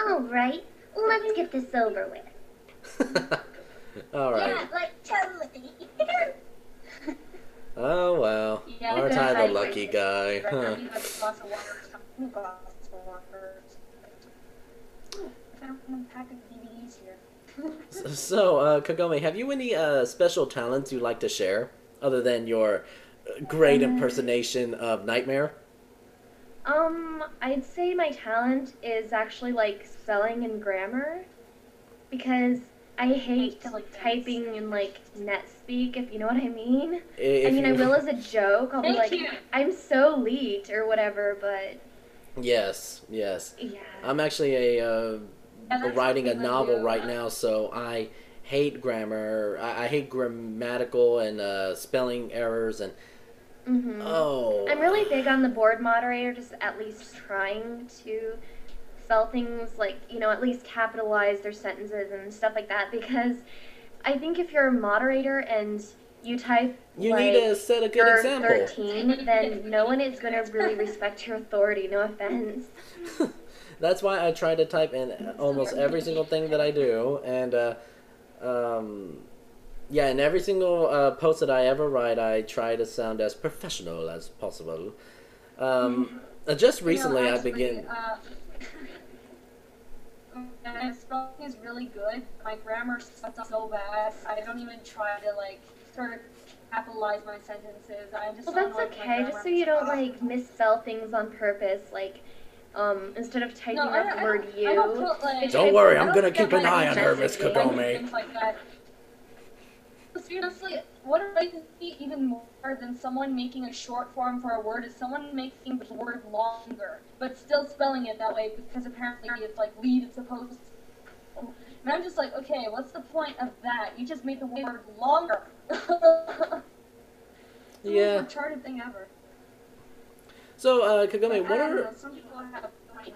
All right, let's get this over with. All right. Yeah, like totally. oh well, yeah, aren't I the lucky guy? Huh. So, uh, Kagome, have you any uh, special talents you'd like to share other than your uh, great Um, impersonation of Nightmare? Um, I'd say my talent is actually like spelling and grammar because I hate Like typing in like net speak, if you know what I mean. If I mean, I will as a joke. I'll be like, you. I'm so leet or whatever, but Yes, yes. yeah. I'm actually a uh, Yeah, that's writing a novel right now, so I hate grammar. I, I hate grammatical and uh, spelling errors and hmm oh. I'm really big on the board moderator, just at least trying to spell things like, you know, at least capitalize their sentences and stuff like that because I think if you're a moderator and you type You like, need to set a good you're example. 13, then no one is going to really respect your authority, no (laughs) offense. That's why I try to type in almost every single thing that I do, and uh, um, yeah, in every single uh, post that I ever write, I try to sound as professional as possible. Um, uh, just recently, You know, I actually, begin. Uh, my spelling is really good. My grammar sucks so bad. I don't even try to like sort of capitalize my sentences. I just Well, don't that's like okay, just so you don't like misspell things on purpose, like um, instead of typing No, I, out I the word don't, you. Don't put, like, Don't worry, I I'm don't gonna keep an eye on her, Miss messaging. Kagome. Things like that. Seriously, what annoys me even more than someone making a short form for a word is someone making the word longer, but still spelling it that way because apparently it's like lead is supposed to. And I'm just like, okay, what's the point of that? You just made the word longer. It's (laughs) the Yeah. most retarded thing ever. So, uh, Kagome, what are some people have. Sorry.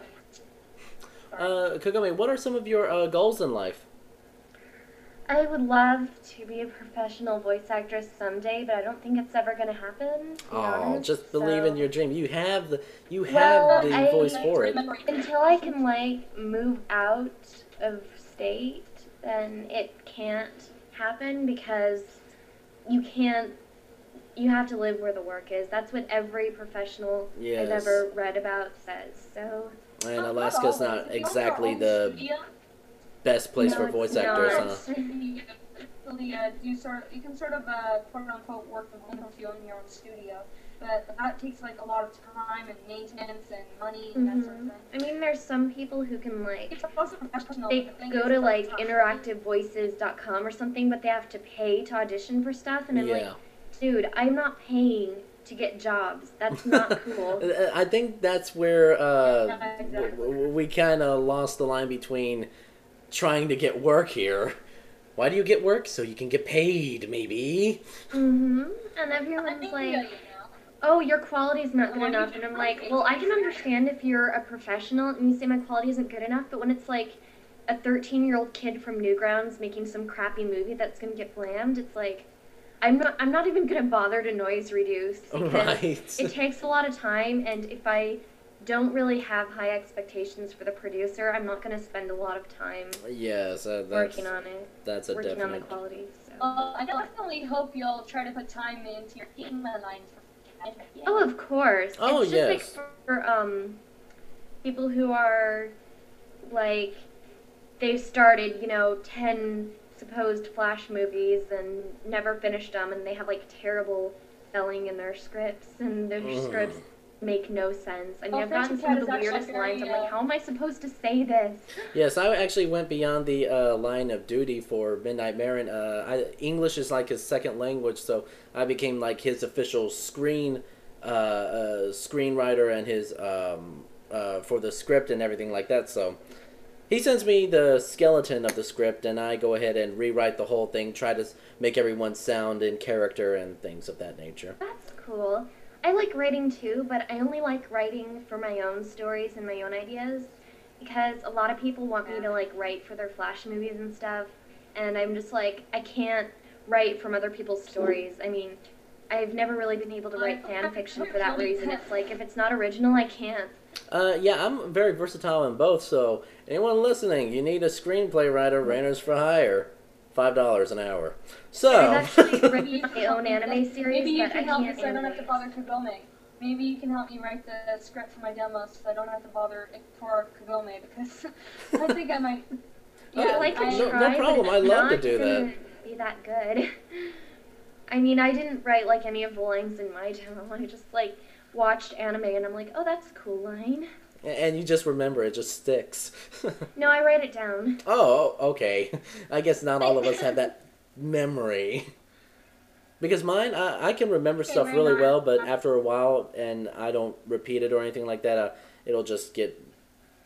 uh, Kagome, what are some of your uh, goals in life? I would love to be a professional voice actress someday, but I don't think it's ever going to happen. to Oh, honest, just believe so- in your dream. You have the you have Well, the I- voice for it. Until I can like move out of state, then it can't happen because you can't. You have to live where the work is. That's what every professional Yes. I've ever read about says. So And Not Alaska's always. not If you own your exactly the studio, best place No, for it's voice not. actors, huh? you really, uh, do sort you can sort of uh, quote unquote work from home if you own your own studio, but that takes like a lot of time and maintenance and money and that sort of Mhm. thing. I mean, there's some people who can like It's also professional. they the go to like interactivevoices.com or something, but they have to pay to audition for stuff, and I'm like, Yeah. Dude, I'm not paying to get jobs. That's not (laughs) cool. Uh, I think that's where uh, Yeah, exactly. w- w- we kind of lost the line between trying to get work here. Why do you get work? So you can get paid, maybe. hmm And I everyone's like, yeah, you know. oh, your quality's not good enough. And I'm like, well, I can understand if you're a professional and you say my quality isn't good enough, but when it's like a 13 year old kid from Newgrounds making some crappy movie that's gonna get blammed, it's like, I'm not, I'm not even gonna bother to noise reduce because Right. it takes a lot of time, and if I don't really have high expectations for the producer, I'm not gonna spend a lot of time yes, uh, that's working on it, that's a working on the quality. So. Well, I definitely hope you'll try to put time into your email lines. Yeah. Oh, of course. Oh, it's just like yes. for um people who are like they've started, you know, 10 supposed flash movies and never finished them and they have like terrible spelling in their scripts and their Mhm. scripts make no sense. I mean, Oh, I've gotten French some of the is actually weirdest lines. I'm like, how am I supposed to say this? Yes, I actually went beyond the uh, line of duty for Midnight Marin. Uh, I, English is like his second language, so I became like his official screen uh, uh, screenwriter and his um, uh, for the script and everything like that. So he sends me the skeleton of the script, and I go ahead and rewrite the whole thing, try to make everyone sound in character and things of that nature. That's cool. I like writing too, but I only like writing for my own stories and my own ideas because a lot of people want me to like write for their flash movies and stuff, and I'm just like I can't write from other people's stories. I mean, I've never really been able to write fan fiction for that reason. It's like if it's not original, I can't. Uh, yeah, I'm very versatile in both. So anyone listening, you need a screenplay writer, mm-hmm. Raynor's for hire, five dollars an hour. So I've actually (laughs) written my own anime series, Maybe you but I can help me so I don't have to animate. bother Kagome. maybe you can help me write the script for my demo so I don't have to bother for Kagome because (laughs) I think I might. I would like to no- no problem. I'd love to do that. Be that good. (laughs) I mean, I didn't write like any of the lines in my demo. I just like watched anime and I'm like, oh, that's a cool line. And you just remember it just sticks. (laughs) No, I write it down. oh, okay. I guess not all of us have that (laughs) memory. Because mine, I, I can remember Okay, stuff really not- well, but after a while, and I don't repeat it or anything like that, uh, it'll just get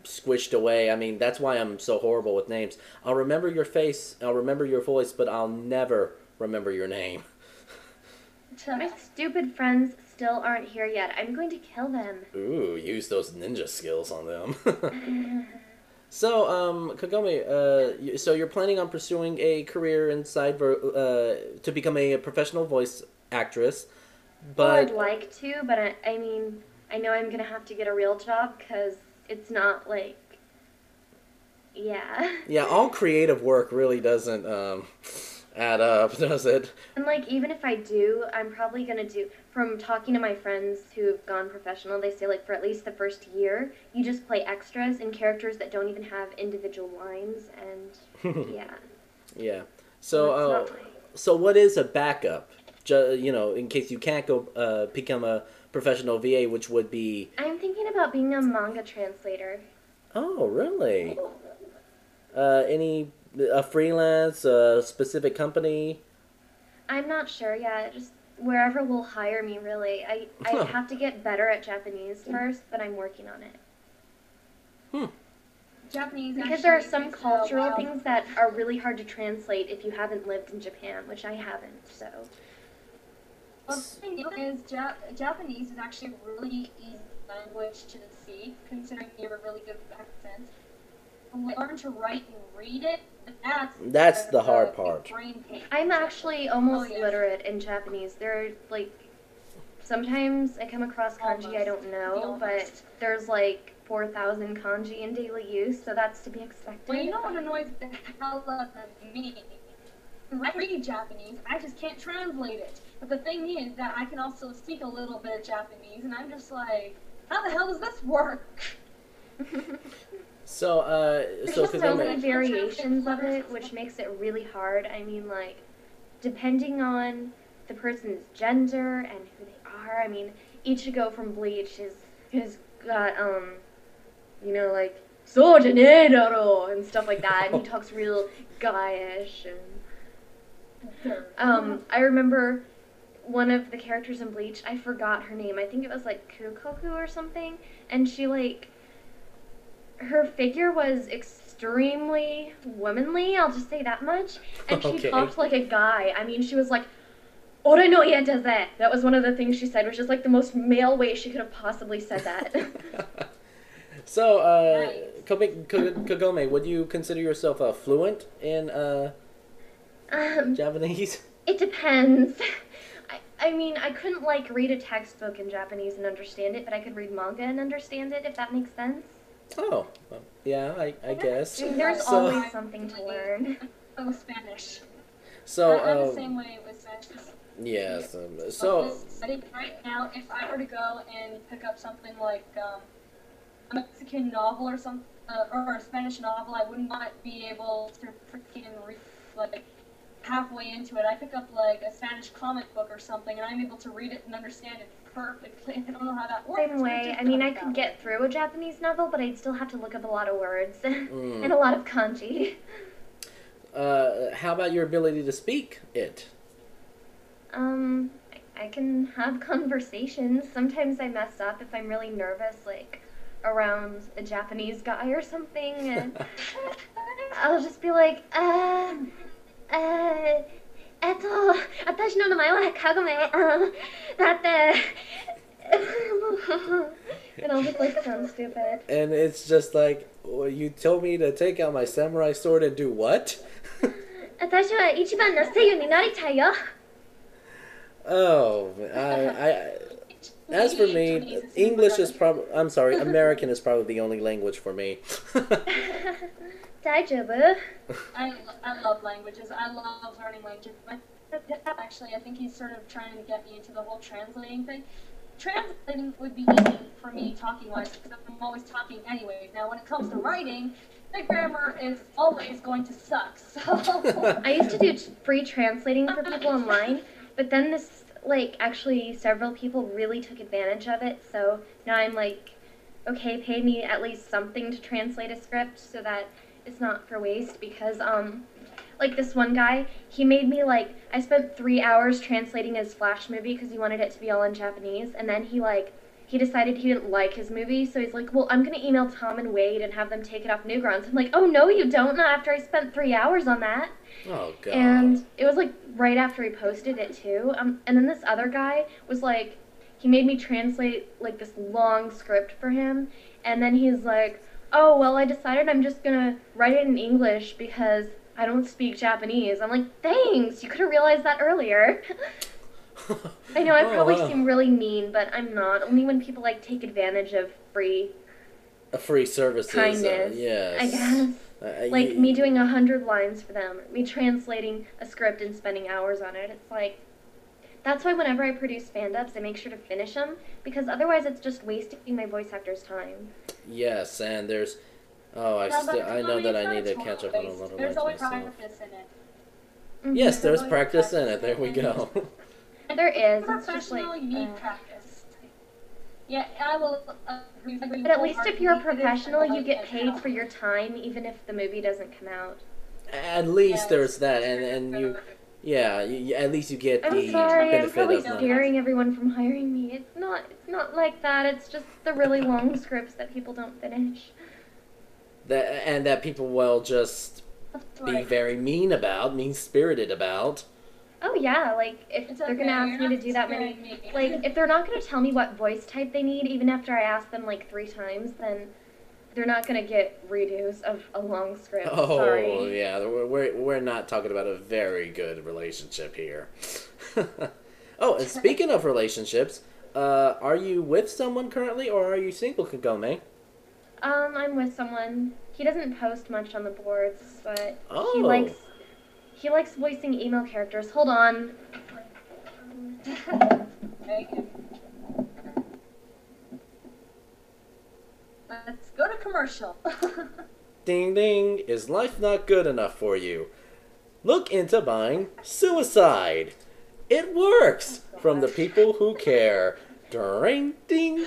squished away. I mean, that's why I'm so horrible with names. I'll remember your face, I'll remember your voice, but I'll never remember your name. My stupid friends still aren't here yet. I'm going to kill them. Ooh, use those ninja skills on them. (laughs) so, um, Kagome, uh, so you're planning on pursuing a career inside ver- uh, to become a professional voice actress, well, I'd like to, but I, I mean, I know I'm gonna have to get a real job because it's not like, yeah. (laughs) yeah, all creative work really doesn't um, add up, (laughs) does it? And like, even if I do, I'm probably gonna do. From talking to my friends who've gone professional, they say like for at least the first year, you just play extras and characters that don't even have individual lines, and (laughs) yeah. yeah. So, uh, so what is a backup? Ju- you know, in case you can't go uh, become a professional VA, which would be I'm thinking about being a manga translator. oh, really? Uh, any a freelance, a specific company? I'm not sure yet. Just wherever will hire me, really. I I have to get better at Japanese first, but I'm working on it. Hmm. Japanese Because there are some cultural wild. things that are really hard to translate if you haven't lived in Japan, which I haven't. So Well, the thing is, Jap- Japanese is actually a really easy language to speak, considering you have a really good accent. And learn to write and read it. That's That's the hard part. I'm actually almost Oh, yeah. literate in Japanese. There are like sometimes I come across kanji I don't know, but Almost. there's like 4,000 kanji in daily use, so that's to be expected. Well, you know what annoys the hell out of me? I read Japanese, I just can't translate it. But the thing is that I can also speak a little bit of Japanese, and I'm just like, how the hell does this work? (laughs) So, uh, There's so just so Kagome, many variations of it, which makes it really hard. I mean, like, depending on the person's gender and who they are. I mean, Ichigo from Bleach is has got um, you know, like so genero and stuff like that, and he (laughs) talks real guyish and um. I remember one of the characters in Bleach. I forgot her name. I think it was like Kukaku or something, and she like her figure was extremely womanly, I'll just say that much. And she Okay. talked like a guy. I mean, she was like, Ore no iya daze. That was one of the things she said, which is like the most male way she could have possibly said that. (laughs) so uh, Nice. Kagome, would you consider yourself uh, fluent in uh, um, Japanese? it depends. I, I mean, I couldn't like read a textbook in Japanese and understand it, but I could read manga and understand it, if that makes sense. Oh, well, yeah, I, I guess. I there's So- always something to learn. Oh, Spanish. So, I, I'm the um, same way with Spanish. yes. Um, so, I think right now, if I were to go and pick up something like um, a Mexican novel or some uh, or a Spanish novel, I would not be able to freaking read like halfway into it. I pick up like a Spanish comic book or something, and I'm able to read it and understand it perfectly. I don't know how that works. Same way. I mean, I could that get through a Japanese novel, but I'd still have to look up a lot of words (laughs) Mm. and a lot of kanji. uh, how about your ability to speak it? Um, I- I can have (laughs) conversations. Sometimes I mess up if I'm really nervous, like around a Japanese guy or something, and (laughs) I'll just be like, uh, uh, えっと、私の名前はカゴメ、うん、だって、and I'll just like sound stupid. And it's just like, well, you told me to take out my samurai sword and do what? (laughs) 私は一番の声優になりたいよ。 Oh, I, I, as for me, English is probably, I'm sorry, American is probably the only language for me. (laughs) Tajaba. I, I love languages. I love learning languages. Actually, I think he's sort of trying to get me into the whole translating thing. Translating would be easy for me talking wise because I'm always talking anyway. Now, when it comes to writing, my grammar is always going to suck. (laughs) So (laughs) I used to do free translating for people online, but then this like actually several people really took advantage of it. So now I'm like, okay, pay me at least something to translate a script so that it's not for waste because, um, like this one guy, he made me like I spent three hours translating his Flash movie because he wanted it to be all in Japanese, and then he like he decided he didn't like his movie, so he's like, well, I'm gonna email Tom and Wade and have them take it off Newgrounds. I'm like, oh no, you don't. Not after I spent three hours on that. Oh god. And it was like right after he posted it too. Um, and then this other guy was like, he made me translate like this long script for him, and then he's like, oh well, I decided I'm just gonna write it in English because I don't speak Japanese. I'm like, thanks. You could have realized that earlier. (laughs) I know I Oh, probably wow. seem really mean, but I'm not. Only when people like take advantage of free a free services. uh, kindness. yes. I guess. Uh, Like you- me doing a hundred lines for them, me translating a script and spending hours on it. It's like that's why whenever I produce fan dubs, I make sure to finish them because otherwise it's just wasting my voice actor's time. Yes, and there's. Oh, I Now, still. I know that I need to catch up on a waste. lot of There's always myself. practice in it. Mhm. Yes, there's always practice in it. There we go. (laughs) there is. For It's just professional, like. you need uh, practice. Yeah, I will. Uh, agree but at least if you're a wholeheartedly. It is professional, you get paid for your time, even if the movie doesn't come out. At least Yes. there's that, and and you, yeah, you, you- at least you get I'm the sorry, I'm probably of money. scaring everyone from hiring me. It's not. It's not like that. It's just the really long scripts that people don't finish. That and that people will just be very mean about, mean spirited about. Oh yeah, like if It's they're okay, gonna ask me to do that many, me. like if they're not gonna tell me what voice type they need, even after I ask them like three times, then they're not gonna get redos of a long script. Oh Sorry. yeah, we're, we're we're not talking about a very good relationship here. (laughs) oh, and speaking of relationships, uh, are you with someone currently, or are you single, Kagome? Um, I'm with someone. He doesn't post much on the boards, but Oh. he likes he likes voicing email characters. Hold on. (laughs) Let's go to commercial. (laughs) Ding ding, is life not good enough for you? Look into buying suicide. It works from the people who care. Ding ding.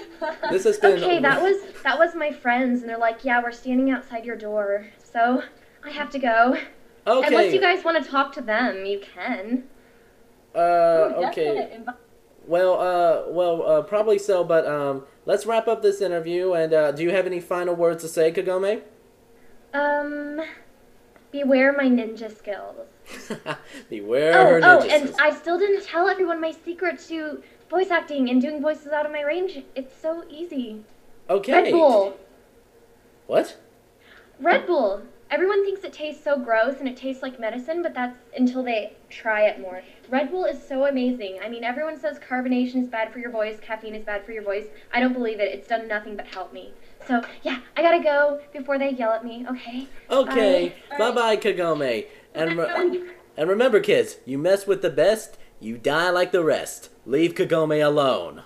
This has been Okay, that was (laughs) that was my friends, and they're like, "Yeah, we're standing outside your door, so I have to go." okay. Unless you guys want to talk to them, you can. uh, Ooh, okay. Well, uh, well, uh, probably so. But um, let's wrap up this interview. And uh, do you have any final words to say, Kagome? Um, beware my ninja skills. (laughs) Beware Oh, her oh, ninja and. I still didn't tell everyone my secret to voice acting and doing voices out of my range. It's so easy. Okay. Red Bull. What? Red Bull. Everyone thinks it tastes so gross and it tastes like medicine, but that's until they try it more. Red Bull is so amazing. I mean, everyone says carbonation is bad for your voice, caffeine is bad for your voice. I don't believe it. It's done nothing but help me. So, yeah, I gotta go before they yell at me, okay? Okay. Bye. Bye Kagome. And re- and remember, kids, you mess with the best, you die like the rest. Leave Kagome alone.